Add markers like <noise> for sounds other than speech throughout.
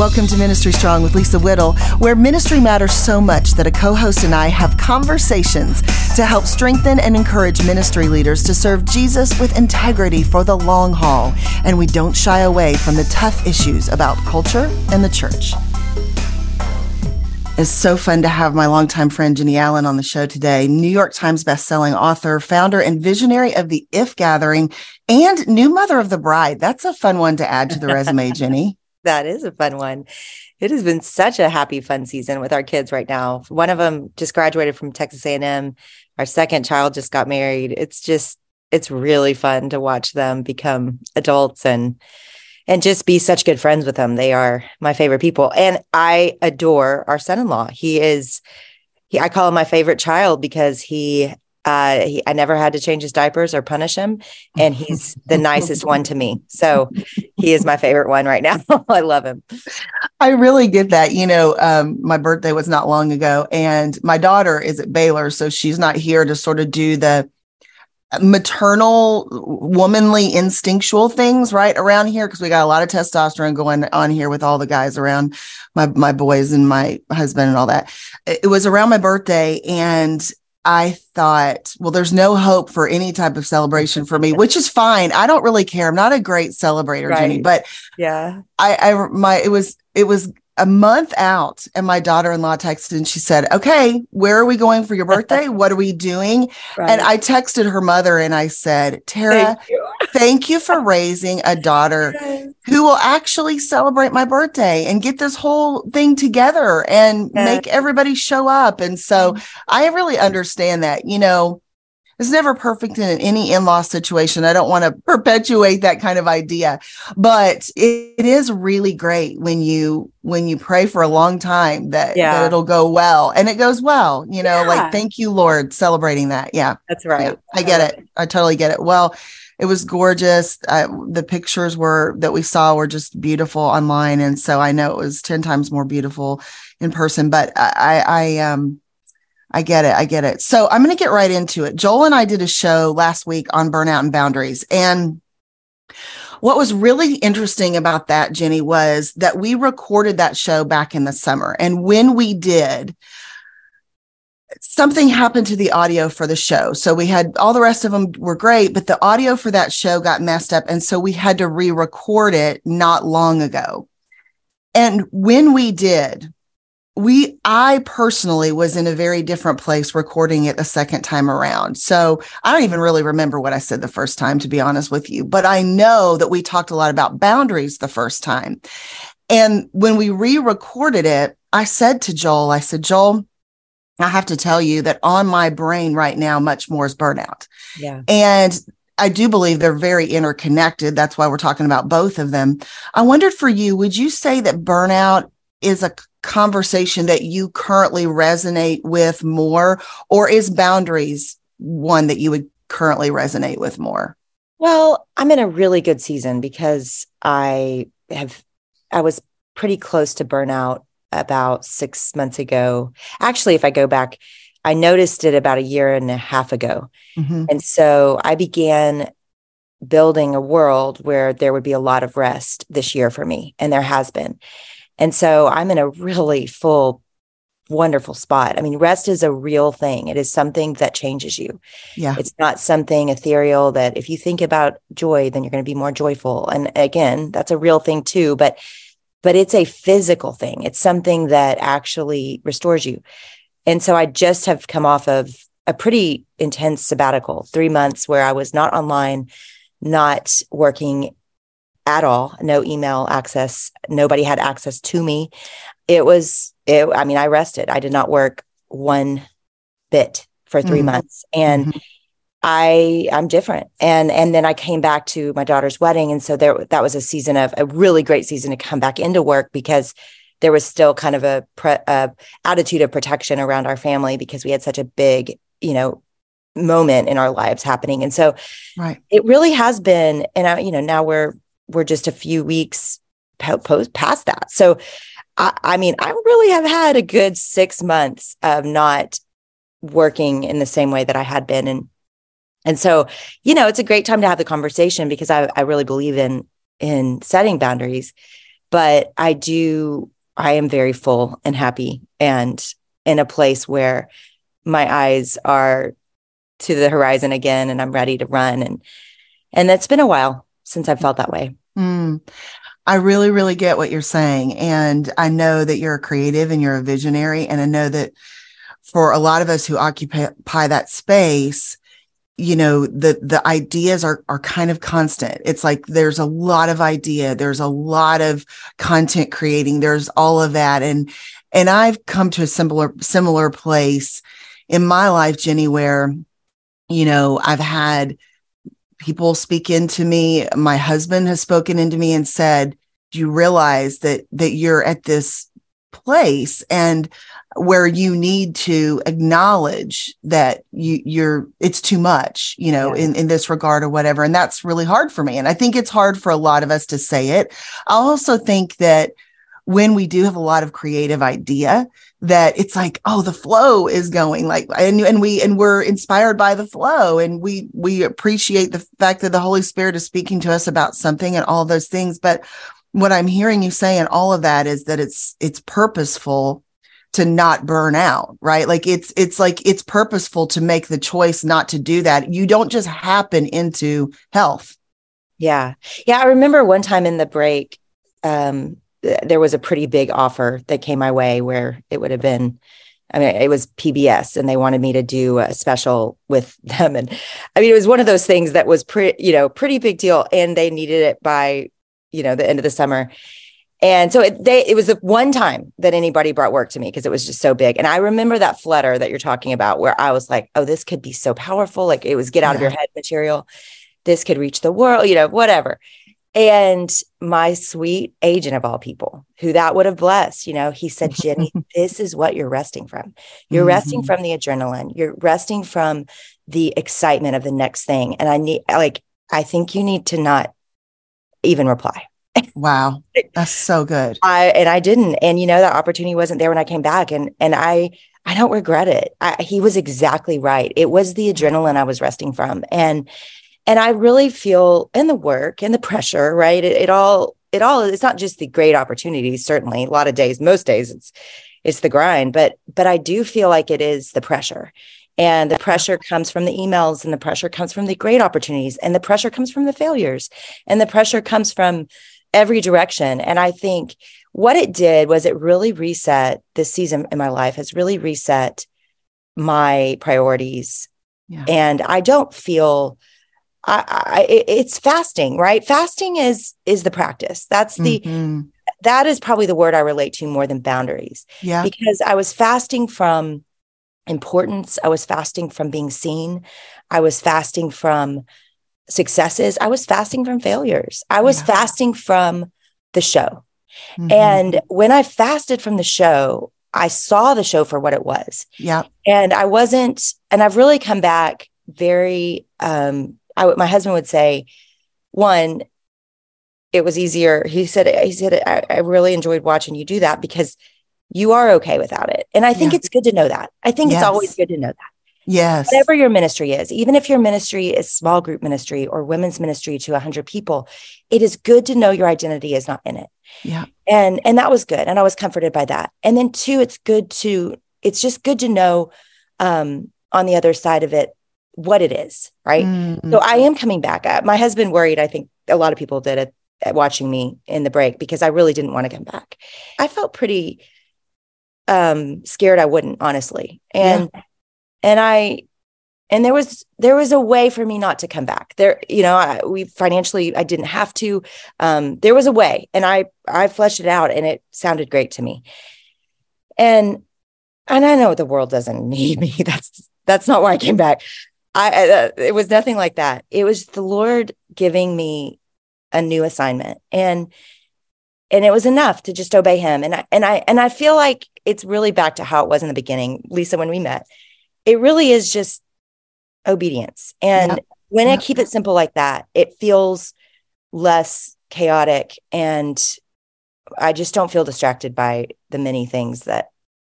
Welcome to Ministry Strong with Lisa Whittle, where ministry matters so much that a co host and I have conversations to help strengthen and encourage ministry leaders to serve Jesus with integrity for the long haul. And we don't shy away from the tough issues about culture and the church. It's so fun to have my longtime friend Jennie Allen on the show today. New York Times bestselling author, founder, and visionary of the IF Gathering, and new mother of the bride. That's a fun one to add to the resume, Jennie. That is a fun one. It has been such a happy, fun season with our kids right now. One of them just graduated from Texas A&M. Our second child just got married. It's just, it's really fun to watch them become adults and and just be such good friends with them. They are my favorite people, and I adore our son-in-law. He is, he, I call him my favorite child because he uh, he, I never had to change his diapers or punish him, and he's the nicest one to me. So he is my favorite one right now. <laughs> I love him. I really get that. You know, um, my birthday was not long ago, and my daughter is at Baylor, so she's not here to sort of do the maternal, womanly, instinctual things right around here because we got a lot of testosterone going on here with all the guys around my my boys and my husband and all that. It was around my birthday, and I thought, well, there's no hope for any type of celebration for me, <laughs> which is fine. I don't really care. I'm not a great celebrator, right. Jennie, but yeah, I, I, my, it was, it was a month out and my daughter-in-law texted and she said okay where are we going for your <laughs> birthday what are we doing right. and i texted her mother and i said tara thank you, thank you for raising a daughter <laughs> yes. who will actually celebrate my birthday and get this whole thing together and yes. make everybody show up and so mm-hmm. i really understand that you know it's never perfect in any in-law situation. I don't want to perpetuate that kind of idea, but it, it is really great when you when you pray for a long time that, yeah. that it'll go well and it goes well, you know, yeah. like thank you, Lord, celebrating that. Yeah. That's right. Yeah, I get it. I totally get it. Well, it was gorgeous. Uh, the pictures were that we saw were just beautiful online. And so I know it was 10 times more beautiful in person, but I, I, um, I get it. I get it. So I'm going to get right into it. Joel and I did a show last week on burnout and boundaries. And what was really interesting about that, Jennie, was that we recorded that show back in the summer. And when we did, something happened to the audio for the show. So we had all the rest of them were great, but the audio for that show got messed up. And so we had to re record it not long ago. And when we did, we i personally was in a very different place recording it the second time around so i don't even really remember what i said the first time to be honest with you but i know that we talked a lot about boundaries the first time and when we re-recorded it i said to joel i said joel i have to tell you that on my brain right now much more is burnout yeah and I do believe they're very interconnected. That's why we're talking about both of them. I wondered for you, would you say that burnout is a conversation that you currently resonate with more, or is boundaries one that you would currently resonate with more? Well, I'm in a really good season because I have, I was pretty close to burnout about six months ago. Actually, if I go back, I noticed it about a year and a half ago. Mm-hmm. And so I began building a world where there would be a lot of rest this year for me, and there has been. And so I'm in a really full, wonderful spot. I mean, rest is a real thing. It is something that changes you. Yeah. It's not something ethereal that if you think about joy, then you're going to be more joyful. And again, that's a real thing too. But but it's a physical thing. It's something that actually restores you. And so I just have come off of a pretty intense sabbatical, three months where I was not online, not working at all, no email access. Nobody had access to me. It was, it, I mean, I rested. I did not work one bit for 3 mm-hmm. months. And mm-hmm. I I'm different. And and then I came back to my daughter's wedding and so there that was a season of a really great season to come back into work because there was still kind of a, pre, a attitude of protection around our family because we had such a big, you know, moment in our lives happening. And so right. it really has been and I, you know, now we're we're just a few weeks post past that. So, I, I mean, I really have had a good six months of not working in the same way that I had been, and and so you know, it's a great time to have the conversation because I I really believe in in setting boundaries. but I do, I am very full and happy and in a place where my eyes are to the horizon again and I'm ready to run. And, and it's been a while since I've felt that way. Mm. I really, really get what you're saying. And I know that you're a creative and you're a visionary. And I know that for a lot of us who occupy that space, you know the the ideas are are kind of constant it's like there's a lot of idea there's a lot of content creating there's all of that and and i've come to a similar similar place in my life jennie where you know i've had people speak into me. My husband has spoken into me and said do you realize that that you're at this place and where you need to acknowledge that you you're it's too much you know yeah. in in this regard or whatever? And that's really hard for me. And i think it's hard for a lot of us to say it. I also think that when we do have a lot of creative idea that it's like oh the flow is going like and, and we and we're inspired by the flow. And we we appreciate the fact that the holy spirit is speaking to us about something and all those things. But what i'm hearing you say and all of that is that it's it's purposeful to not burn out right? Like it's it's like it's purposeful to make the choice not to do that. You don't just happen into health. Yeah. Yeah i remember one time in the break um there was a pretty big offer that came my way where it would have been I mean, it was PBS and they wanted me to do a special with <laughs> them. And I mean, it was one of those things that was pretty, you know, pretty big deal. And they needed it by, you know, the end of the summer. And so it, they, it was the one time that anybody brought work to me because it was just so big. And I remember that flutter that you're talking about where I was like, oh, this could be so powerful. Like it was get out yeah. of your head material. This could reach the world, you know, whatever. And my sweet agent of all people, who that would have blessed, you know, he said, Jennie, <laughs> this is what you're resting from. You're mm-hmm. resting from the adrenaline. You're resting from the excitement of the next thing. And I need, like, I think you need to not even reply. Wow. <laughs> That's so good. I and I didn't. And you know, that opportunity wasn't there when I came back. And and I I don't regret it. I, he was exactly right. It was the adrenaline I was resting from. And and I really feel in the work and the pressure, right? It, it all it all it's not just the great opportunities, certainly. A lot of days, most days it's it's the grind, but but I do feel like it is the pressure. And the pressure comes from the emails, and the pressure comes from the great opportunities, and the pressure comes from the failures, and the pressure comes from every direction. And I think what it did was it really reset this season in my life has really reset my priorities. Yeah. And I don't feel I, I, it's fasting, right? Fasting is is the practice. That's the mm-hmm. that is probably the word I relate to more than boundaries. Yeah. Because I was fasting from importance. I was fasting from being seen. I was fasting from successes. I was fasting from failures. I was yeah. fasting from the show. Mm-hmm. And when I fasted from the show, I saw the show for what it was. Yeah. And I wasn't, and I've really come back very, um, I, my husband would say, one, it was easier. He said, he said, I, I really enjoyed watching you do that because you are okay without it. And I think yeah. it's good to know that. I think yes. it's always good to know that. Yes. Whatever your ministry is, even if your ministry is small group ministry or women's ministry to 100 people, it is good to know your identity is not in it. Yeah. And and that was good and I was comforted by that. And then two, it's good to it's just good to know um on the other side of it what it is, right? Mm-hmm. So I am coming back. Uh, my husband worried, I think a lot of people did at, at watching me in the break because I really didn't want to come back. I felt pretty um scared I wouldn't, honestly. And yeah and I and there was there was a way for me not to come back there you know I, we financially i didn't have to um, there was a way and i i fleshed it out and it sounded great to me and and i know the world doesn't <laughs> need me that's that's not why i came back i uh, it was nothing like that it was the lord giving me a new assignment and and it was enough to just obey him and i and i and i feel like it's really back to how it was in the beginning lisa when we met it really is just obedience. And yep. when yep. I keep it simple like that, it feels less chaotic and I just don't feel distracted by the many things that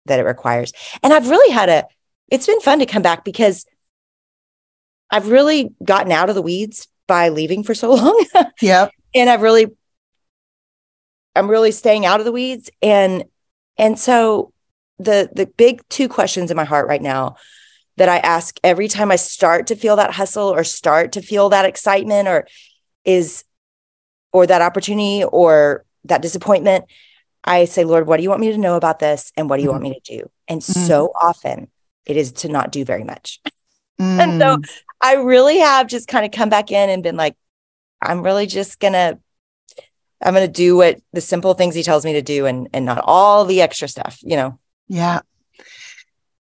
that it requires. And I've really had a it's been fun to come back because I've really gotten out of the weeds by leaving for so <laughs> long. Yeah. and I've really I'm really staying out of the weeds. And and so the the big two questions in my heart right now that I ask every time I start to feel that hustle or start to feel that excitement or is or that opportunity or that disappointment, I say, Lord, what do you want me to know about this? And what do you mm-hmm. want me to do? And mm-hmm. so often it is to not do very much. Mm. <laughs> and so mm. I really have just kind of come back in and been like, I'm really just gonna I'm gonna do what the simple things he tells me to do and and not all the extra stuff, you know. Yeah.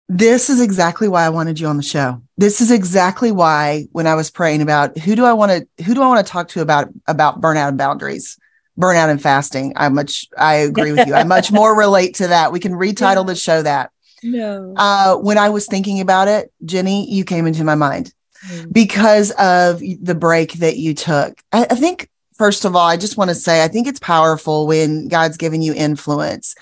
This is exactly why I wanted you on the show. This is exactly why when I was praying about who do I want to who do I want to talk to about about burnout and boundaries, burnout and fasting. I much I agree with you. I much more <laughs> relate to that. We can retitle yeah. the show that. No. Uh, when I was thinking about it, Jennie, you came into my mind mm. because of the break that you took. I, I think first of all, I just want to say I think it's powerful when God's given you influence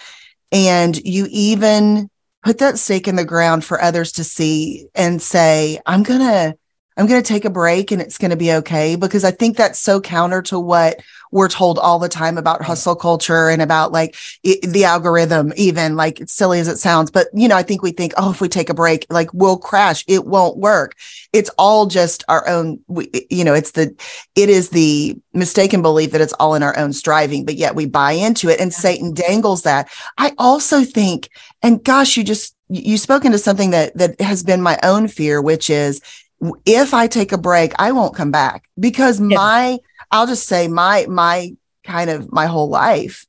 and you even put that stake in the ground for others to see and say, I'm going to I'm going to take a break and it's going to be okay because I think that's so counter to what we're told all the time about hustle culture and about like it, the algorithm, even like silly as it sounds. But, you know, I think we think, oh, if we take a break, like we'll crash. It won't work. It's all just our own, we, you know, it's the, it is the mistaken belief that it's all in our own striving, but yet we buy into it and yeah. Satan dangles that. I also think, and gosh, you just, you spoke into something that, that has been my own fear, which is, if I take a break, I won't come back because yeah. my, I'll just say my, my kind of my whole life,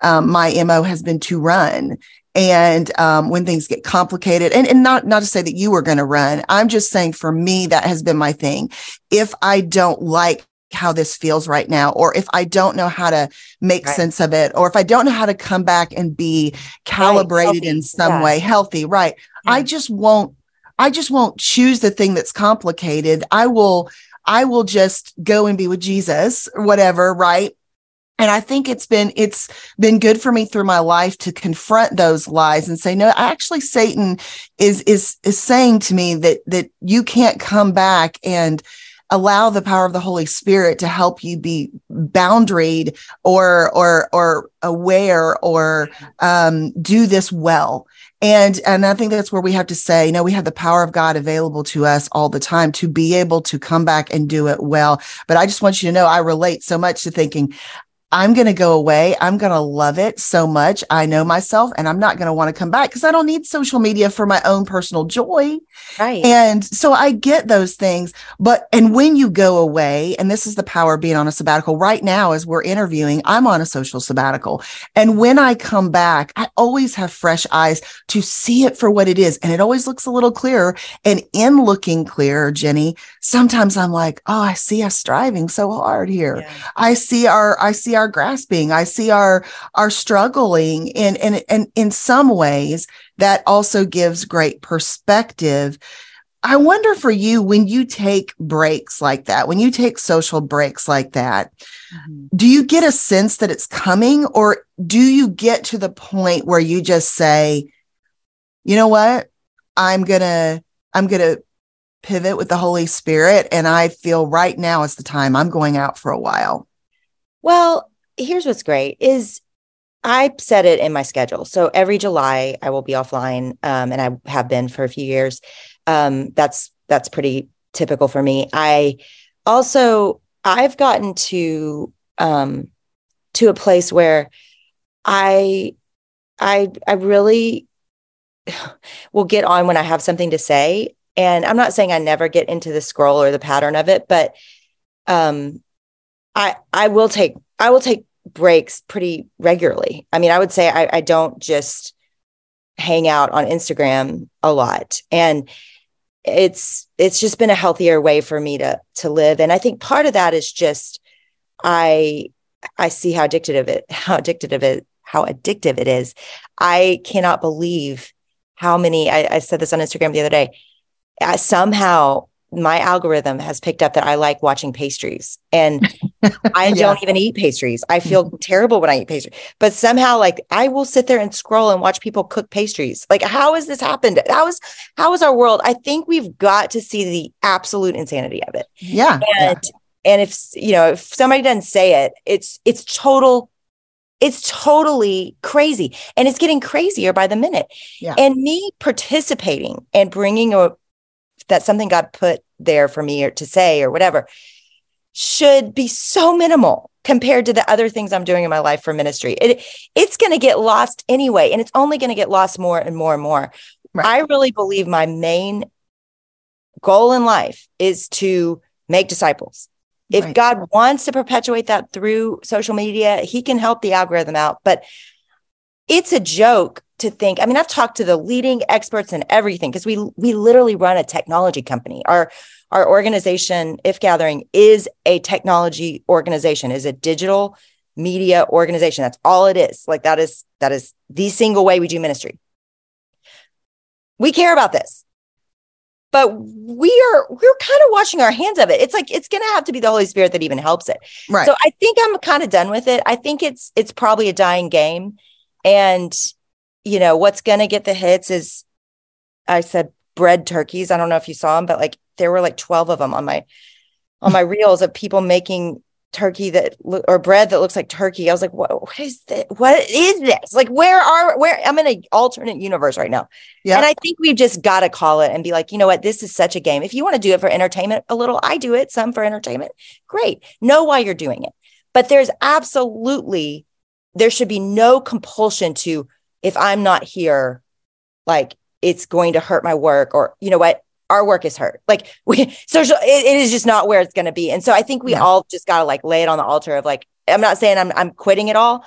um, my MO has been to run. And um, when things get complicated, and, and not not to say that you were going to run, I'm just saying for me that has been my thing. If I don't like how this feels right now, or if I don't know how to make right. sense of it, or if I don't know how to come back and be calibrated right. in some yeah. way, healthy, right? Yeah. I just won't I just won't choose the thing that's complicated. I will, I will just go and be with Jesus or whatever. Right. And I think it's been, it's been good for me through my life to confront those lies and say, no, actually Satan is, is, is saying to me that, that you can't come back and, allow the power of the Holy Spirit to help you be boundaried or or or aware or um, do this well. And, and I think that's where we have to say, you know, we have the power of God available to us all the time to be able to come back and do it well. But I just want you to know, I relate so much to thinking, I'm going to go away. I'm going to love it so much. I know myself and I'm not going to want to come back because I don't need social media for my own personal joy. Right. And so I get those things. But, and when you go away, and this is the power of being on a sabbatical right now, as we're interviewing, I'm on a social sabbatical. And when I come back, I always have fresh eyes to see it for what it is. And it always looks a little clearer. And in looking clearer, Jennie, sometimes I'm like, oh, I see us striving so hard here. Yeah. I see our, I see our our grasping. I see our our struggling and and and in some ways that also gives great perspective. I wonder for you when you take breaks like that, when you take social breaks like that, mm-hmm. do you get a sense that it's coming or do you get to the point where you just say, you know what? I'm going to I'm going to pivot with the Holy Spirit and I feel right now is the time I'm going out for a while. Well, here's what's great is I set it in my schedule. So every July I will be offline, um, and I have been for a few years. Um, that's that's pretty typical for me. I also I've gotten to um, to a place where I I I really <sighs> will get on when I have something to say. And I'm not saying I never get into the scroll or the pattern of it, but um, I I will take I will take breaks pretty regularly. I mean, I would say I, I don't just hang out on Instagram a lot. And it's it's just been a healthier way for me to to live. And I think part of that is just I I see how addictive it how addictive it how addictive it is. I cannot believe how many I, I said this on Instagram the other day. Somehow my algorithm has picked up that I like watching pastries and <laughs> I <laughs> yeah. don't even eat pastries. I feel mm-hmm. terrible when I eat pastries, but somehow like I will sit there and scroll and watch people cook pastries. Like how has this happened? How is, how is our world? I think we've got to see the absolute insanity of it. Yeah. And, yeah. and if, you know, if somebody doesn't say it, it's, it's total It's totally crazy. And it's getting crazier by the minute. Yeah. And me participating and bringing a, that something got put there for me or to say or whatever should be so minimal compared to the other things I'm doing in my life for ministry. It, it's going to get lost anyway, and it's only going to get lost more and more and more. Right. I really believe my main goal in life is to make disciples. If right. God wants to perpetuate that through social media, he can help the algorithm out. But it's a joke to think. I mean, I've talked to the leading experts in everything because we we literally run a technology company. Our our organization, IF Gathering, is a technology organization, is a digital media organization. That's all it is. Like that is that is the single way we do ministry. We care about this but we are we're kind of washing our hands of it it's like it's going to have to be the holy spirit that even helps it right so i think i'm kind of done with it i think it's it's probably a dying game and you know what's going to get the hits is i said bread turkeys i don't know if you saw them but like there were like 12 of them on my on my <laughs> reels of people making turkey that look or bread that looks like turkey. I was like, what, what is this? What is this? Like, where are where I'm in an alternate universe right now. Yeah. And I think we've just got to call it and be like, you know what? This is such a game. If you want to do it for entertainment a little, I do it, some for entertainment. Great. Know why you're doing it. But there's absolutely there should be no compulsion to if I'm not here, like it's going to hurt my work or you know what our work is hurt. Like <laughs> we social, it, it is just not where it's going to be. And so I think we yeah. all just got to like lay it on the altar of like, I'm not saying I'm, I'm quitting it all,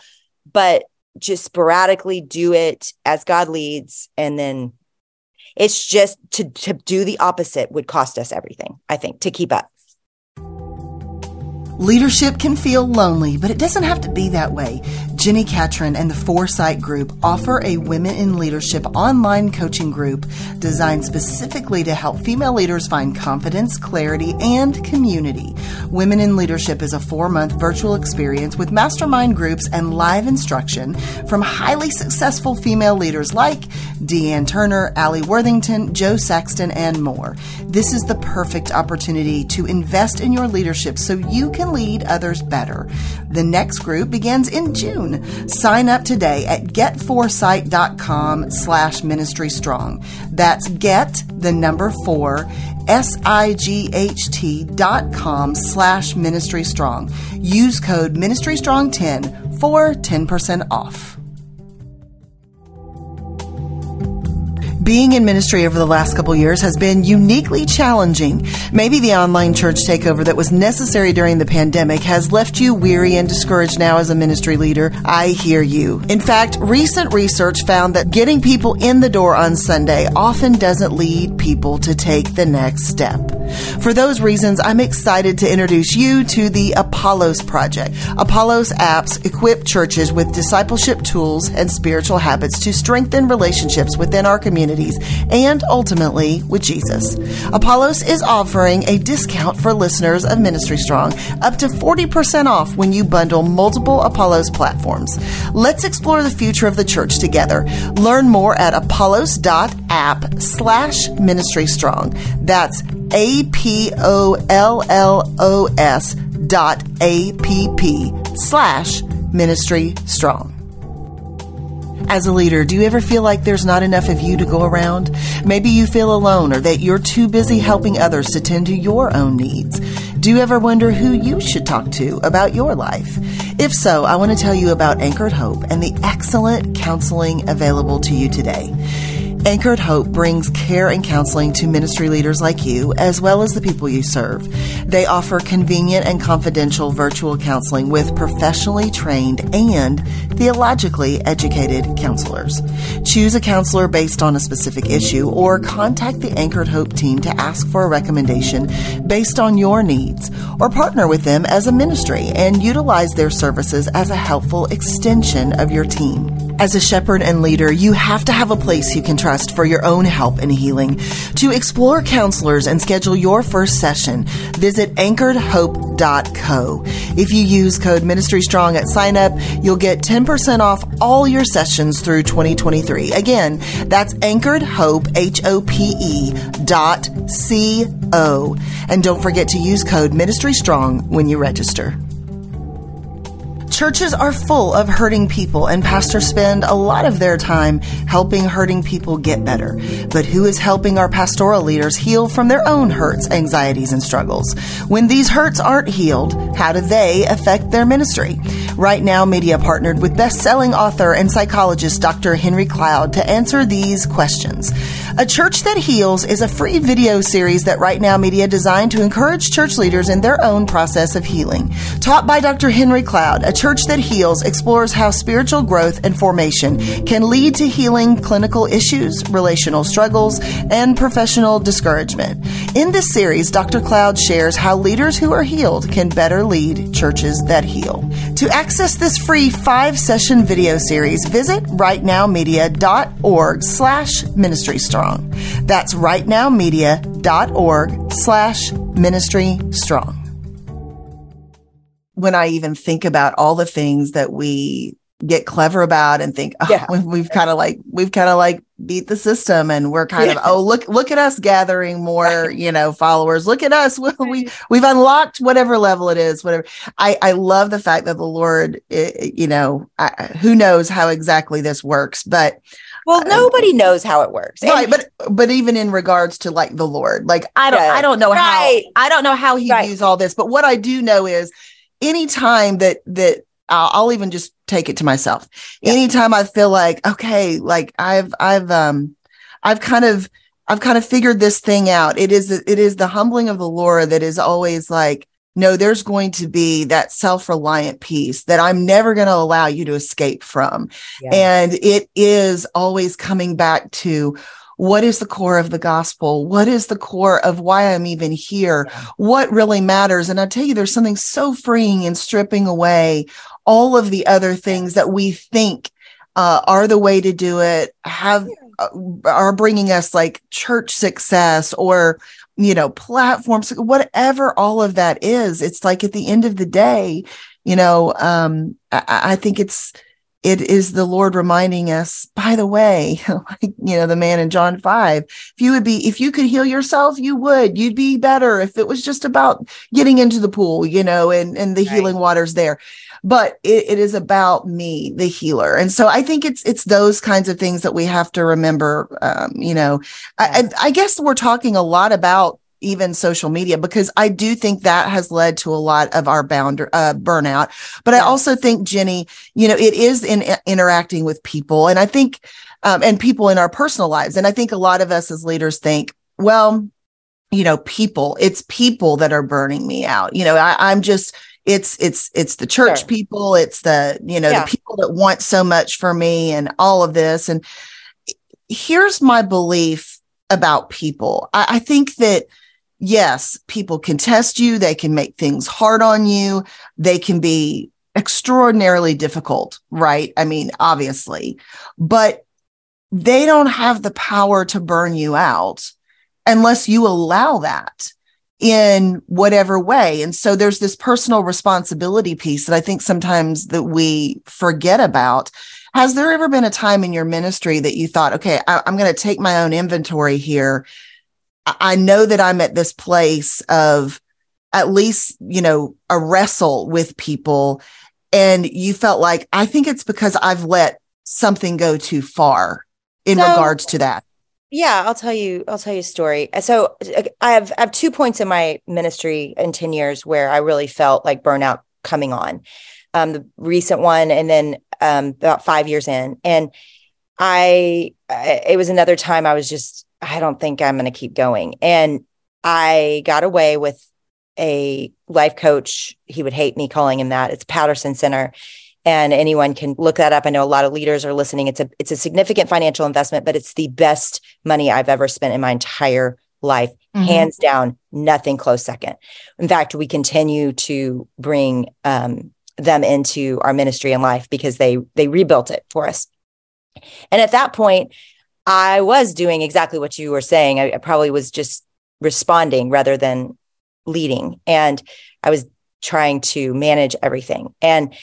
but just sporadically do it as God leads. And then it's just to, to do the opposite would cost us everything, I think, to keep up. Leadership can feel lonely, but it doesn't have to be that way. Jenni Catron and the 4Sight Group offer a Women in Leadership online coaching group designed specifically to help female leaders find confidence, clarity, and community. Women in Leadership is a four month virtual experience with mastermind groups and live instruction from highly successful female leaders like Deanne Turner, Alli Worthington, Jo Saxton, and more. This is the perfect opportunity to invest in your leadership so you can lead others better. The next group begins in June. Sign up today at get4sight.com slash ministry strong. That's get the number four S-I-G-H-T dot com slash ministry strong. Use code ministry strong 10 for 10% off. Being in ministry over the last couple years has been uniquely challenging. Maybe the online church takeover that was necessary during the pandemic has left you weary and discouraged now as a ministry leader. I hear you. In fact, recent research found that getting people in the door on Sunday often doesn't lead people to take the next step. For those reasons, I'm excited to introduce you to the Apollos Project. Apollos apps equip churches with discipleship tools and spiritual habits to strengthen relationships within our communities and ultimately with Jesus. Apollos is offering a discount for listeners of Ministry Strong, up to 40% off when you bundle multiple Apollos platforms. Let's explore the future of the church together. Learn more at apollos.app slash ministry strong. That's a P O L L O S dot A P P slash ministry strong. As a leader, do you ever feel like there's not enough of you to go around? Maybe you feel alone or that you're too busy helping others to tend to your own needs. Do you ever wonder who you should talk to about your life? If so, I want to tell you about Anchored Hope and the excellent counseling available to you today. Anchored Hope brings care and counseling to ministry leaders like you, as well as the people you serve. They offer convenient and confidential virtual counseling with professionally trained and theologically educated counselors. Choose a counselor based on a specific issue or contact the Anchored Hope team to ask for a recommendation based on your needs, or partner with them as a ministry and utilize their services as a helpful extension of your team. As a shepherd and leader, you have to have a place you can trust for your own help and healing. To explore counselors and schedule your first session, visit anchoredhope.co. If you use code Ministry Strong at sign up, you'll get 10% off all your sessions through 2023. Again, that's anchoredhope, H-O-P-E dot C-O. And don't forget to use code Ministry Strong when you register. Churches are full of hurting people, and pastors spend a lot of their time helping hurting people get better. But who is helping our pastoral leaders heal from their own hurts, anxieties, and struggles? When these hurts aren't healed, how do they affect their ministry? Right Now Media partnered with best-selling author and psychologist Dr. Henry Cloud to answer these questions. A Church That Heals is a free video series that Right Now Media designed to encourage church leaders in their own process of healing. Taught by Dr. Henry Cloud, A Church That Heals explores how spiritual growth and formation can lead to healing clinical issues, relational struggles, and professional discouragement. In this series, Dr. Cloud shares how leaders who are healed can better lead churches that heal. To access this free five-session video series, visit rightnowmedia.org slash ministry strong. That's rightnowmedia.org slash ministry strong. When I even think about all the things that we get clever about and think oh, yeah. <laughs> we've kind of like we've kind of like beat the system and we're kind yeah. of oh look look at us gathering more you know followers look at us we, we we've unlocked whatever level it is whatever i i love the fact that the lord it, you know I, who knows how exactly this works but well nobody knows how it works right but but even in regards to like the lord like i don't i don't know right. how i don't know how he right. views all this but what i do know is anytime that that I'll, I'll even just take it to myself yeah. anytime i feel like okay like i've i've um i've kind of i've kind of figured this thing out it is it is the humbling of the lord that is always like no, there's going to be that self reliant piece that I'm never going to allow you to escape from. Yeah. And it is always coming back to what is the core of the gospel? What is the core of why I'm even here? Yeah. What really matters? And I tell you, there's something so freeing in stripping away all of the other things that we think uh, are the way to do it, have uh, are bringing us like church success or you know, platforms, whatever all of that is. It's like at the end of the day, you know, um, I, I think it's, it is the Lord reminding us, by the way, <laughs> like, you know, the man in John 5, if you would be, if you could heal yourself, you would, you'd be better if it was just about getting into the pool, you know, and, and the right. healing waters there but it, it is about me, the healer. And so I think it's it's those kinds of things that we have to remember. Um, you know, I, I guess we're talking a lot about even social media because I do think that has led to a lot of our bound uh, burnout. But I also think Jennie, you know, it is in interacting with people, and I think um, and people in our personal lives, and I think a lot of us as leaders think, well, you know, people, it's people that are burning me out. You know, I, I'm just it's it's it's the church sure. people it's the you know yeah. the people that want so much for me and all of this. And here's my belief about people. I, I think that yes people can test you they can make things hard on you they can be extraordinarily difficult right? I mean obviously. But they don't have the power to burn you out unless you allow that in whatever way. And so there's this personal responsibility piece that I think sometimes that we forget about. Has there ever been a time in your ministry that you thought, okay, I, am going to take my own inventory here. I know that I'm at this place of at least, you know, a wrestle with people. And you felt like, I think it's because I've let something go too far in so, regards to that. Yeah, I'll tell you. I'll tell you a story. So I have I have two points in my ministry in ten years where I really felt like burnout coming on. Um, the recent one, and then um, about five years in, and I, it was another time I was just I don't think I'm going to keep going, and I got away with a life coach. He would hate me calling him that. It's Paterson Center and anyone can look that up. I know a lot of leaders are listening. It's a it's a significant financial investment, but it's the best money I've ever spent in my entire life, mm-hmm. hands down. Nothing close second. In fact, we continue to bring um, them into our ministry and life because they they rebuilt it for us. And at that point, I was doing exactly what you were saying. I, I probably was just responding rather than leading, and I was trying to manage everything and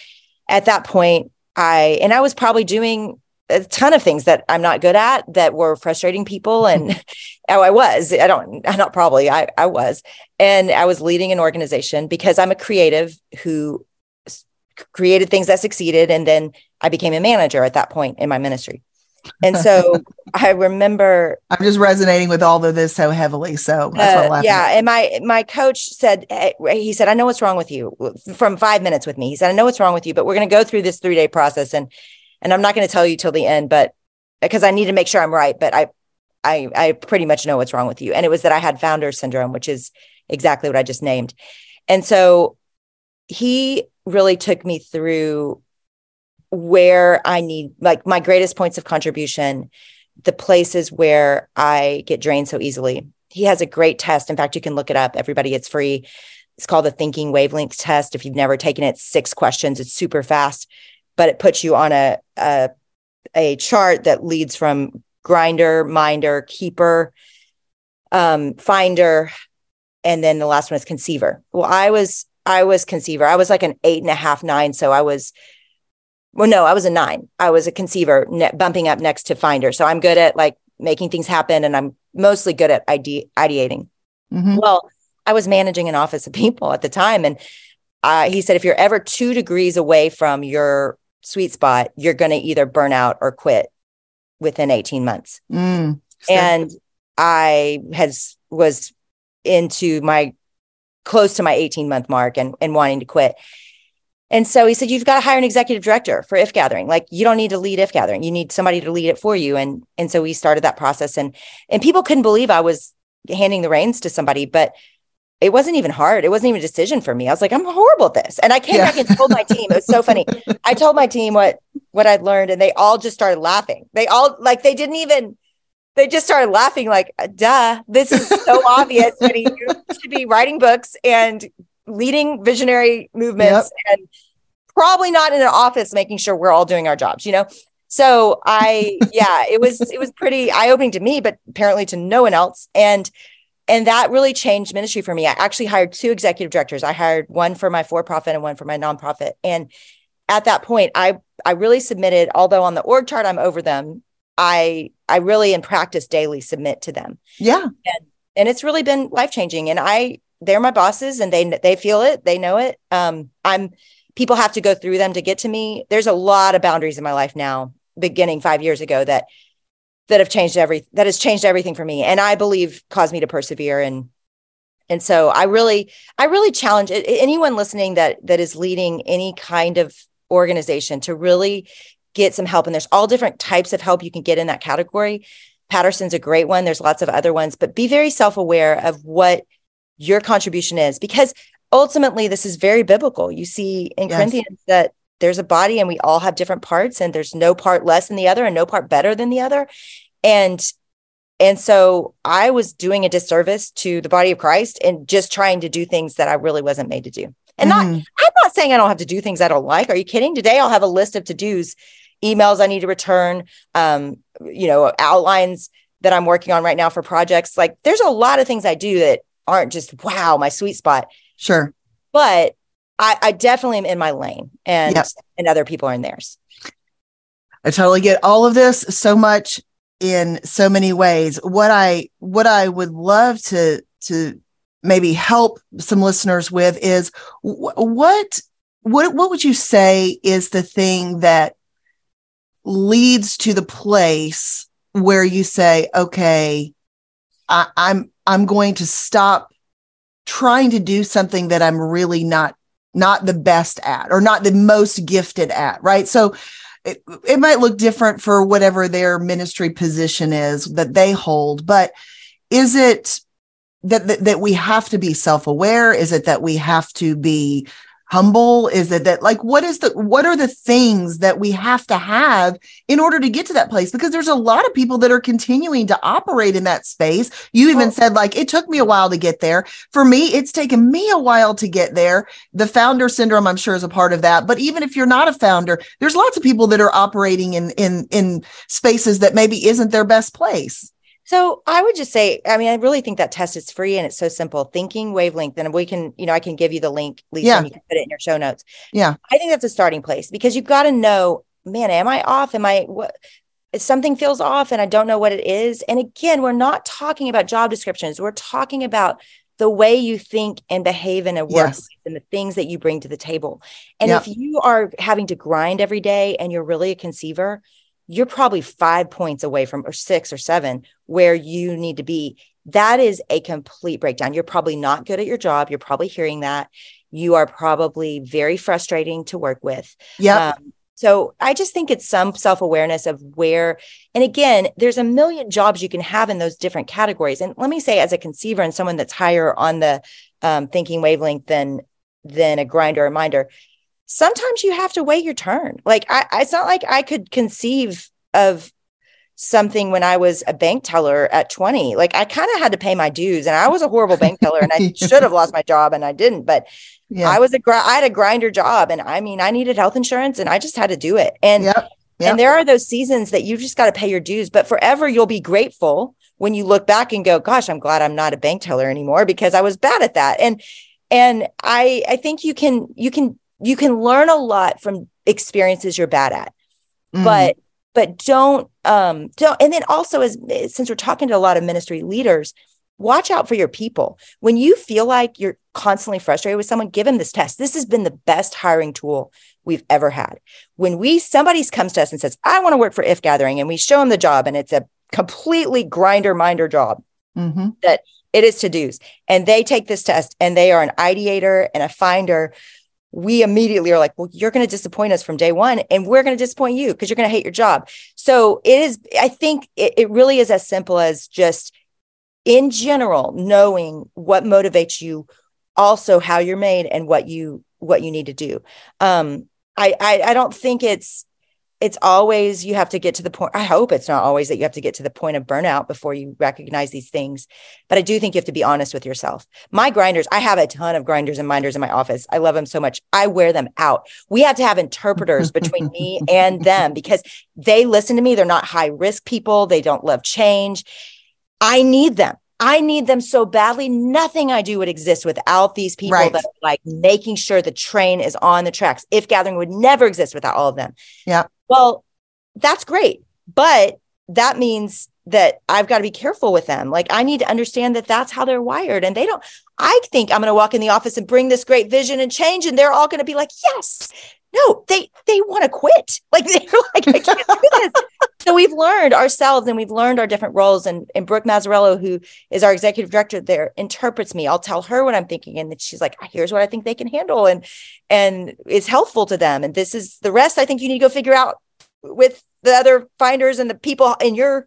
at that point, I, and I was probably doing a ton of things that I'm not good at that were frustrating people. And <laughs> <laughs> oh, I was, I don't, not probably, I, I was. And I was leading an organization because I'm a creative who created things that succeeded. And then I became a manager at that point in my ministry. And so <laughs> I remember I'm just resonating with all of this so heavily. So uh, yeah. At. And my my coach said he said, I know what's wrong with you from five minutes with me. He said, I know what's wrong with you, but we're gonna go through this three day process and and I'm not gonna tell you till the end, but because I need to make sure I'm right. But I I I pretty much know what's wrong with you. And it was that I had founder syndrome, which is exactly what I just named. And so he really took me through where I need like my greatest points of contribution, the places where I get drained so easily. He has a great test. In fact, you can look it up. Everybody, it's free. It's called the thinking wavelength test. If you've never taken it, six questions. It's super fast, but it puts you on a a, a chart that leads from grinder, minder, keeper, um, finder, and then the last one is conceiver. Well, I was I was conceiver. I was like an eight and a half, nine. So I was well, no, I was a nine. I was a conceiver, ne- bumping up next to finder. So I'm good at like making things happen, and I'm mostly good at ide- ideating. Mm-hmm. Well, I was managing an office of people at the time, and uh, he said if you're ever two degrees away from your sweet spot, you're going to either burn out or quit within 18 months. Mm, and I has was into my close to my 18 month mark and, and wanting to quit. And so he said, you've got to hire an executive director for if gathering. Like you don't need to lead if gathering. You need somebody to lead it for you. And, and so we started that process and, and people couldn't believe I was handing the reins to somebody, but it wasn't even hard. It wasn't even a decision for me. I was like, I'm horrible at this. And I came yeah. back and told my team, it was so funny. I told my team what, what I'd learned and they all just started laughing. They all like, they didn't even, they just started laughing like, duh, this is so obvious. But you should be writing books and leading visionary movements yep. and probably not in an office making sure we're all doing our jobs, you know? So I, <laughs> yeah, it was, it was pretty eye opening to me, but apparently to no one else. And, and that really changed ministry for me. I actually hired two executive directors. I hired one for my for profit and one for my nonprofit. And at that point, I, I really submitted, although on the org chart, I'm over them. I, I really in practice daily submit to them. Yeah. And, and it's really been life changing. And I, they're my bosses and they they feel it they know it. Um i'm people have to go through them to get to me. There's a lot of boundaries in my life now beginning 5 years ago that that have changed every that has changed everything for me. And i believe caused me to persevere. And and so i really i really challenge anyone listening that that is leading any kind of organization to really get some help. And there's all different types of help you can get in that category. Paterson's a great one. There's lots of other ones but be very self-aware of what your contribution is because ultimately this is very biblical. You see in yes. corinthians that there's a body and we all have different parts and there's no part less than the other and no part better than the other. And and so i was doing a disservice to the body of christ and just trying to do things that i really wasn't made to do. And mm. not i'm not saying i don't have to do things i don't like. Are you kidding? Today i'll have a list of to-dos emails i need to return um you know outlines that i'm working on right now for projects. Like there's a lot of things i do that aren't just wow, my sweet spot. Sure. But I, I definitely am in my lane and yep. and other people are in theirs. I totally get all of this so much in so many ways. What I what I would love to to maybe help some listeners with is wh- what what what would you say is the thing that leads to the place where you say, okay, I, I'm I'm going to stop trying to do something that I'm really not not the best at or not the most gifted at, right? So it, it might look different for whatever their ministry position is that they hold, but is it that, that, that we have to be self-aware? Is it that we have to be humble? Is it that like what is the what are the things that we have to have in order to get to that place? Because there's a lot of people that are continuing to operate in that space. You even oh. said like it took me a while to get there. For me it's taken me a while to get there. The founder syndrome i'm sure is a part of that. But even if you're not a founder there's lots of people that are operating in in in spaces that maybe isn't their best place so I would just say, I mean, I really think that test is free and it's so simple. Thinking wavelength, and we can, you know, I can give you the link, Lisa, yeah. and you can put it in your show notes. Yeah. I think that's a starting place because you've got to know, man, am I off? Am I what if something feels off and I don't know what it is? And again, we're not talking about job descriptions. We're talking about the way you think and behave in a work Yes. and the things that you bring to the table. And Yep. if you are having to grind every day and you're really a conceiver, you're probably five points away from, or six or seven, where you need to be. That is a complete breakdown. You're probably not good at your job. You're probably hearing that. You are probably very frustrating to work with. Yeah. Um, so I just think it's some self awareness of where, and again, there's a million jobs you can have in those different categories. And let me say, as a conceiver and someone that's higher on the um, thinking wavelength than than a grinder or minder, sometimes you have to wait your turn. Like I, I- it's not like I could conceive of something when I was a bank teller at 20. Like I kind of had to pay my dues, and I was a horrible bank teller, and I <laughs> should have lost my job, and I didn't. But yeah. I was a gr- I had a grinder job, and I mean, I needed health insurance, and I just had to do it. And yep. Yep. and there are those seasons that you just got to pay your dues, but forever you'll be grateful when you look back and go, "Gosh, I'm glad I'm not a bank teller anymore because I was bad at that." And and I I think you can you can you can learn a lot from experiences you're bad at Mm. but but don't um don't and then also as since we're talking to a lot of ministry leaders watch out for your people when you feel like you're constantly frustrated with someone give them this test this has been the best hiring tool we've ever had when we somebody comes to us and says i want to work for IF Gathering and we show them the job and it's a completely grinder minder job Mhm. it is to do's and they take this test and they are an ideator and a finder we immediately are like well you're going to disappoint us from day one and we're going to disappoint you because you're going to hate your job. So it is i think it, it really is as simple as just in general knowing what motivates you also how you're made and what you what you need to do. Um i i, I don't think it's it's always you have to get to the point i hope it's not always that you have to get to the point of burnout before you recognize these things but i do think you have to be honest with yourself. My grinders i have a ton of grinders and minders in my office. I love them so much. I wear them out. We have to have interpreters between me <laughs> and them because they listen to me. They're not high risk people. They don't love change. I need them I need them so badly. Nothing I do would exist without these people Right. that are like making sure the train is on the tracks. IF Gathering would never exist without all of them. Yeah. Well, that's great. But that means that I've got to be careful with them. Like I need to understand that that's how they're wired. And they don't, I think I'm going to walk in the office and bring this great vision and change. And they're all going to be like, yes. No, they they want to quit. Like <laughs> they're like, I can't do this. So we've learned ourselves and we've learned our different roles. And and Brooke Mazzarello, who is our executive director there, interprets me. I'll tell her what I'm thinking, and she's like, "Here's what I think they can handle," and and is helpful to them. And this is the rest. I think you need to go figure out with the other finders and the people in your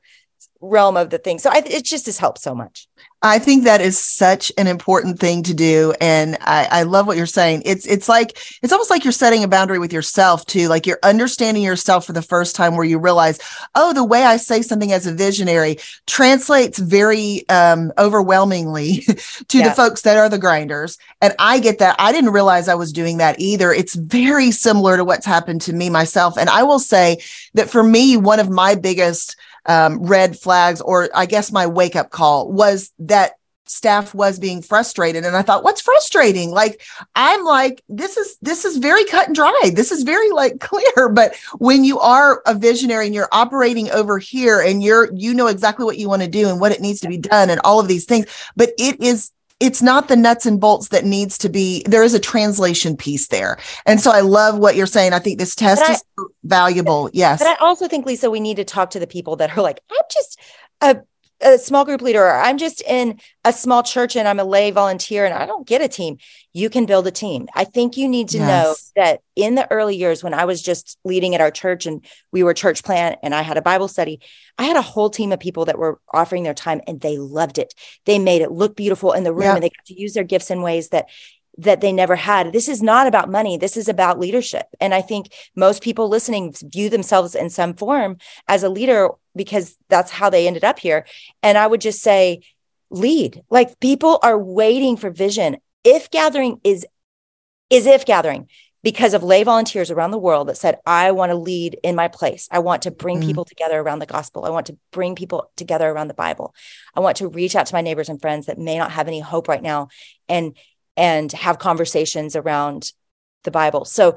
realm of the thing. So I, it just has helped so much. I think that is such an important thing to do. And I, I love what you're saying. It's it's like it's almost like you're setting a boundary with yourself too. Like you're understanding yourself for the first time where you realize, oh, the way I say something as a visionary translates very um overwhelmingly <laughs> to Yeah. the folks that are the grinders. And I get that. I didn't realize I was doing that either. It's very similar to what's happened to me myself. And I will say that for me, one of my biggest um, red flags, or I guess my wake up call was that staff was being frustrated. And I thought, what's frustrating? Like, I'm like, this is, this is very cut and dry. This is very like <laughs> clear. But when you are a visionary and you're operating over here and you're, you know exactly what you want to do and what it needs to be done and all of these things, but it is, it's not the nuts and bolts that needs to be there is a translation piece there. And so i love what you're saying. I think this test But is so valuable. Yes. But I also think, Lisa, we need to talk to the people that are like, I'm just a, a small group leader, or I'm just in a small church and I'm a lay volunteer and I don't get a team. You can build a team. I think you need to know that in the early years when I was just leading at our church and we were church plant and I had a Bible study, I had a whole team of people that were offering their time and they loved it. They made it look beautiful in the room Yeah. and they got to use their gifts in ways that that they never had. This is not about money. This is about leadership. And I think most people listening view themselves in some form as a leader because that's how they ended up here. And I would just say, lead. Like people are waiting for vision. IF Gathering is is IF Gathering because of lay volunteers around the world that said, I want to lead in my place. I want to bring Mhm. people together around the gospel. I want to bring people together around the Bible. I want to reach out to my neighbors and friends that may not have any hope right now and and have conversations around the Bible. So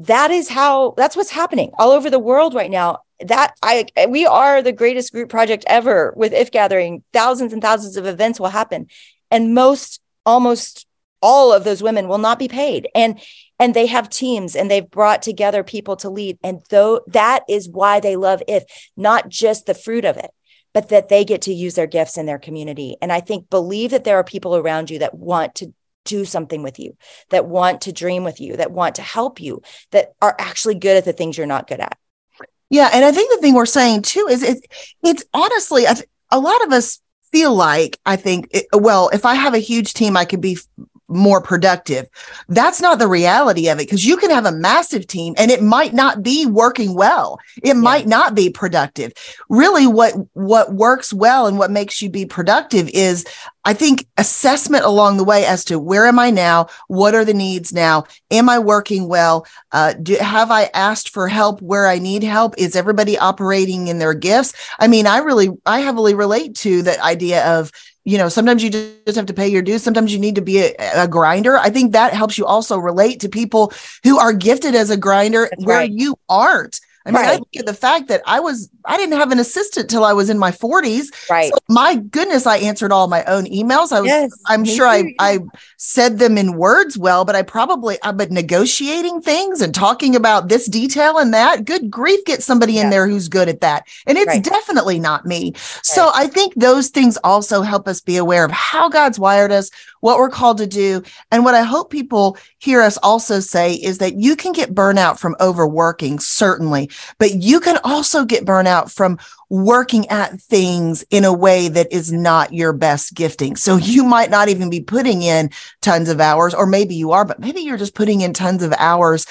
that is how that's what's happening all over the world right now. That I we are the greatest group project ever with IF Gathering. Thousands and thousands of events will happen. and most almost all of those women will not be paid and and they have teams and they've brought together people to lead and though that is why they love if not just the fruit of it but that they get to use their gifts in their community and i think believe that there are people around you that want to do something with you that want to dream with you that want to help you that are actually good at the things you're not good at yeah and i think the thing we're saying too is it, it's honestly a lot of us feel like i think it, well if i have a huge team i could be more productive. That's not the reality of it because you can have a massive team and it might not be working well. It yeah. might not be productive. Really what what works well and what makes you be productive is I think assessment along the way as to where am I now? What are the needs now? Am I working well? Uh, do, have I asked for help where I need help? Is everybody operating in their gifts? I mean, I really, I heavily relate to that idea of you know sometimes you just have to pay your dues sometimes you need to be a, a grinder i think that helps you also relate to people who are gifted as a grinder That's where right. you aren't I mean, right. I think of the fact that I was, I didn't have an assistant till I was in my 40s. Right. So my goodness, I answered all my own emails. I was, yes, I'm sure I, I said them in words well, but I probably, uh, I've been negotiating things and talking about this detail and that. Good grief, get somebody in there who's good at that. And it's right. definitely not me. Right. So I think those things also help us be aware of how God's wired us, what we're called to do. And what I hope people hear us also say is that you can get burnout from overworking, certainly, but you can also get burnout from working at things in a way that is not your best gifting. So you might not even be putting in tons of hours, or maybe you are, but maybe you're just putting in tons of hours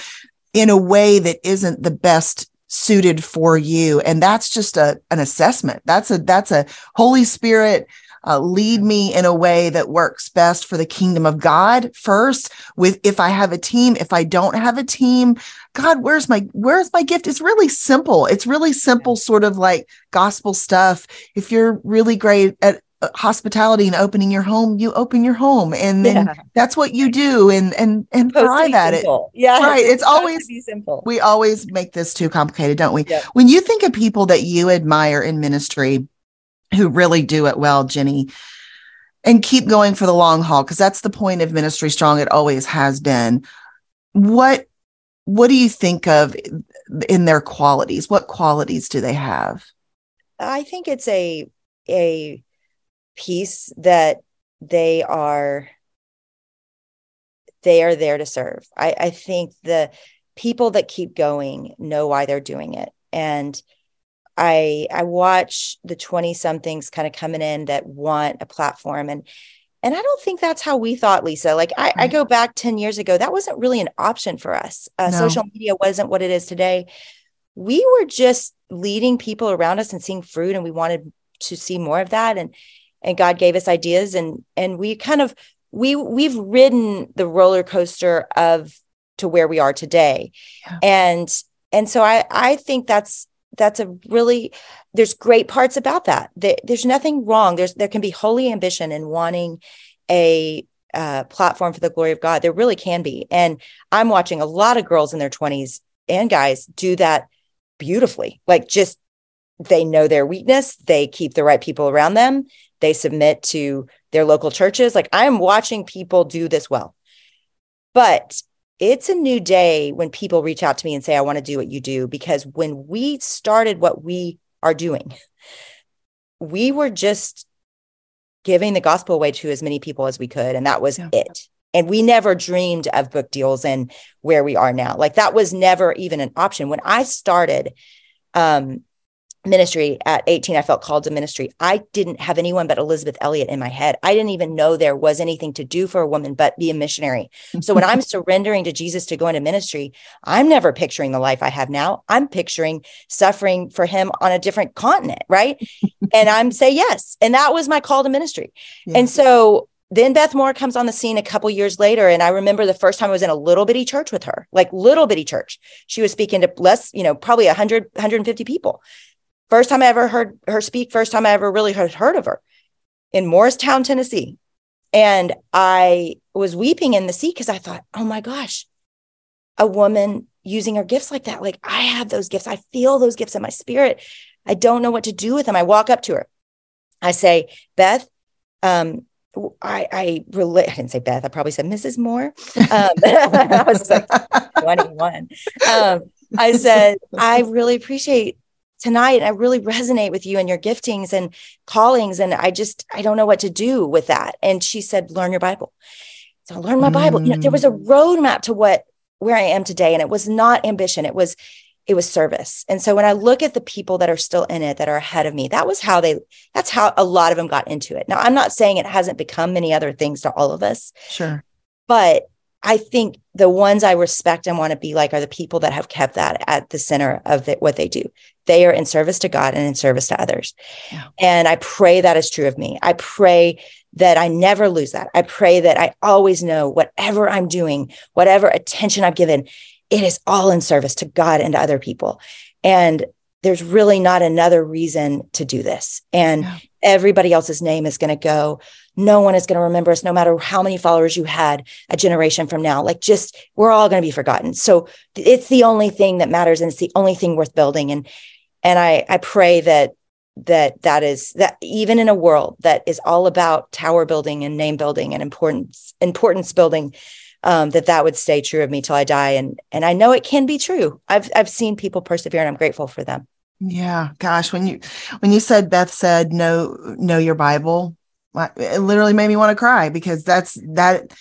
in a way that isn't the best suited for you and that's just a an assessment that's a that's a holy spirit uh, lead me in a way that works best for the kingdom of God first with if I have a team if I don't have a team God where's my where's my gift? It's really simple. It's really simple sort of like gospel stuff. If you're really great at uh, hospitality and opening your home you open your home. And then yeah. that's what you do and and and thrive at simple. it yeah right. it's, it's always simple. we always make this too complicated don't we? When you think of people that you admire in ministry who really do it well, Jennie, and keep going for the long haul because that's the point of Ministry Strong. It always has been. What what do you think of in their qualities? What qualities do they have? I think it's a a piece that they are they are there to serve. I, I think the people that keep going know why they're doing it. And I I watch the 20 somethings kind of coming in that want a platform and and I don't think that's how we thought, Lisa. Like I, I go back 10 years ago, that wasn't really an option for us. Uh, no. Social media wasn't what it is today. We were just leading people around us and seeing fruit, and we wanted to see more of that. And and God gave us ideas, and and we kind of we we've ridden the roller coaster of to where we are today, yeah. and and so I I think that's that's a really there's great parts about that. There's nothing wrong. There's there can be holy ambition in wanting a uh, platform for the glory of god. There really can be. And i'm watching a lot of girls in their 20s and guys do that beautifully. Like just they know their weakness. They keep the right people around them. They submit to their local churches. Like i'm watching people do this well. But it's a new day when people reach out to me and say, I want to do what you do. Because when we started what we are doing, we were just giving the gospel away to as many people as we could. And that was yeah. it. And we never dreamed of book deals and where we are now. Like that was never even an option. When I started, um, ministry at 18 i felt called to ministry i didn't have anyone but Elisabeth Elliot in my head i didn't even know there was anything to do for a woman but be a missionary so when i'm <laughs> surrendering to jesus to go into ministry i'm never picturing the life i have now i'm picturing suffering for him on a different continent right <laughs> and i'm say yes and that was my call to ministry yeah. and so then Beth Moore comes on the scene a couple years later. And I remember the first time I was in a little bitty church with her, like little bitty church. She was speaking to less, you know, probably 100, 150 people. First time I ever heard her speak, first time I ever really heard, heard of her in Morristown, Tennessee. And I was weeping in the seat because I thought, oh my gosh, a woman using her gifts like that. Like I have those gifts. I feel those gifts in my spirit. I don't know what to do with them. I walk up to her. I say, Beth, um, I, I relate. I didn't say Beth. I probably said Mrs. Moore. Um, <laughs> I was like <laughs> 21. Um, I said, I really appreciate tonight. I really resonate with you and your giftings and callings. And I just, I don't know what to do with that. And she said, learn your Bible. So I learned my Bible. You know, there was a mm. roadmap to what where I am today. And it was not ambition. It was it was service. And so when I look at the people that are still in it that are ahead of me, that was how they, that's how a lot of them got into it. Now, I'm not saying it hasn't become many other things to all of us. Sure. But I think the ones I respect and want to be like are the people that have kept that at the center of the, what they do. They are in service to God and in service to others. Yeah. And I pray that is true of me. I pray that I never lose that. I pray that I always know whatever I'm doing, whatever attention I've given, it is all in service to God and to other people. And there's really not another reason to do this. And yeah. everybody else's name is going to go. No one is going to remember us, no matter how many followers you had a generation from now. Like, just we're all going to be forgotten. So it's the only thing that matters, and it's the only thing worth building. And and I I pray that that that is that even in a world that is all about tower building and name building and importance importance building um, that that would stay true of me till I die. And and I know it can be true. I've I've seen people persevere, and I'm grateful for them. Yeah, gosh, when you when you said Beth said no, know your Bible, it literally made me want to cry because that's that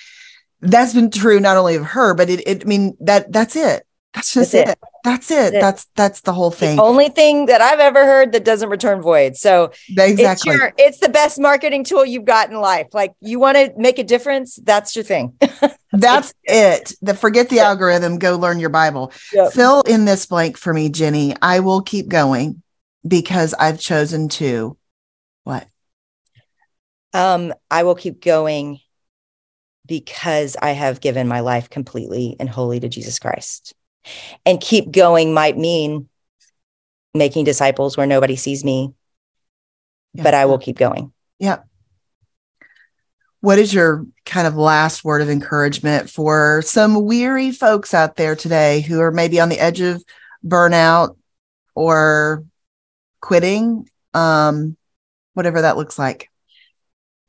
that's been true not only of her, but it, it I mean that that's it. That's just that's it. it. That's it. That's, it. that's that's the whole thing. The only thing that I've ever heard that doesn't return void. So exactly, it's, your, it's the best marketing tool you've got in life. Like you want to make a difference, that's your thing. <laughs> that's it. The forget the algorithm. Go learn your Bible. Yep. Fill in this blank for me, Jennie. I will keep going because I've chosen to. What? Um, I will keep going because I have given my life completely and wholly to Jesus Christ. And keep going might mean making disciples where nobody sees me, yeah. but I will keep going. Yeah. What is your kind of last word of encouragement for some weary folks out there today who are maybe on the edge of burnout or quitting? Um, whatever that looks like.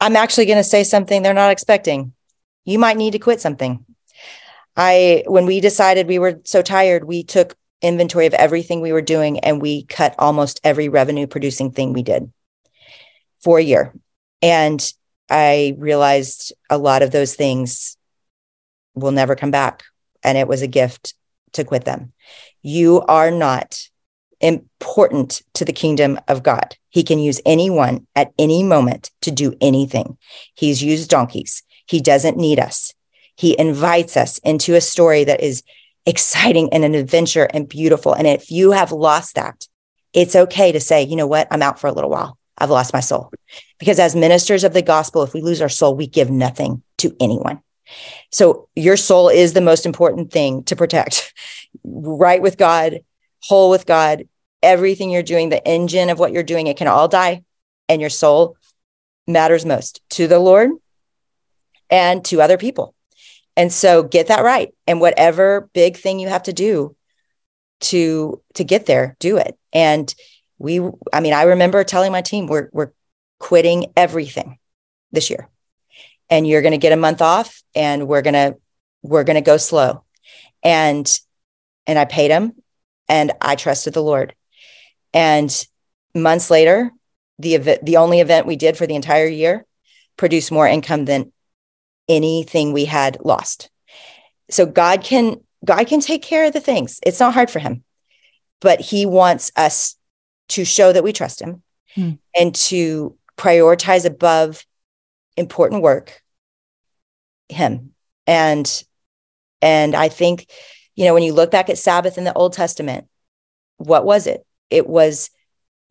I'm actually going to say something they're not expecting. You might need to quit something. I, when we decided we were so tired, we took inventory of everything we were doing and we cut almost every revenue producing thing we did for a year. And I realized a lot of those things will never come back. And it was a gift to quit them. You are not important to the kingdom of God. He can use anyone at any moment to do anything. He's used donkeys. He doesn't need us. He invites us into a story that is exciting and an adventure and beautiful. And if you have lost that, it's okay to say, you know what, I'm out for a little while. I've lost my soul. Because as ministers of the gospel, if we lose our soul, we give nothing to anyone. So your soul is the most important thing to protect. <laughs> right with God, whole with God, everything you're doing, the engine of what you're doing, it can all die. And your soul matters most to the Lord and to other people. And so get that right. And whatever big thing you have to do to to get there, do it. And we I mean, I remember telling my team we're we're quitting everything this year. And you're going to get a month off and we're going to we're going to go slow. And and I paid him and I trusted the Lord. And months later, the event, the only event we did for the entire year produced more income than anything we had lost. So God can God can take care of the things. It's not hard for him. But he wants us to show that we trust him hmm. and to prioritize above important work him. And and I think you know when you look back at Sabbath in the Old Testament, what was it? It was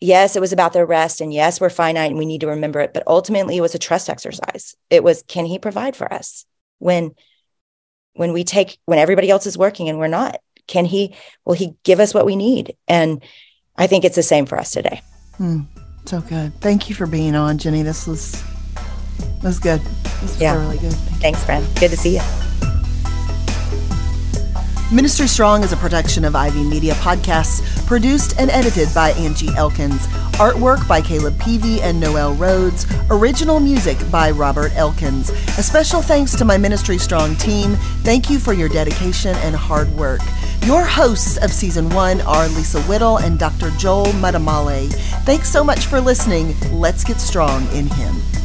yes, it was about their rest. And yes, we're finite and we need to remember it. But ultimately, it was a trust exercise. It was, can he provide for us when, when we take, when everybody else is working and we're not? Can he, will he give us what we need? And I think it's the same for us today. Hmm. So good. Thank you for being on, Jennie. This was, this was good. This was yeah. really good. Thank Thanks, friend. Good to see you. Ministry Strong is a production of Ivy Media Podcasts, produced and edited by Angie Elkins. Artwork by Caleb Peavy and Noel Rhodes. Original music by Robert Elkins. A special thanks to my Ministry Strong team. Thank you for your dedication and hard work. Your hosts of season one are Lisa Whittle and Dr. Joel Muddamalle. Thanks so much for listening. Let's get strong in Him.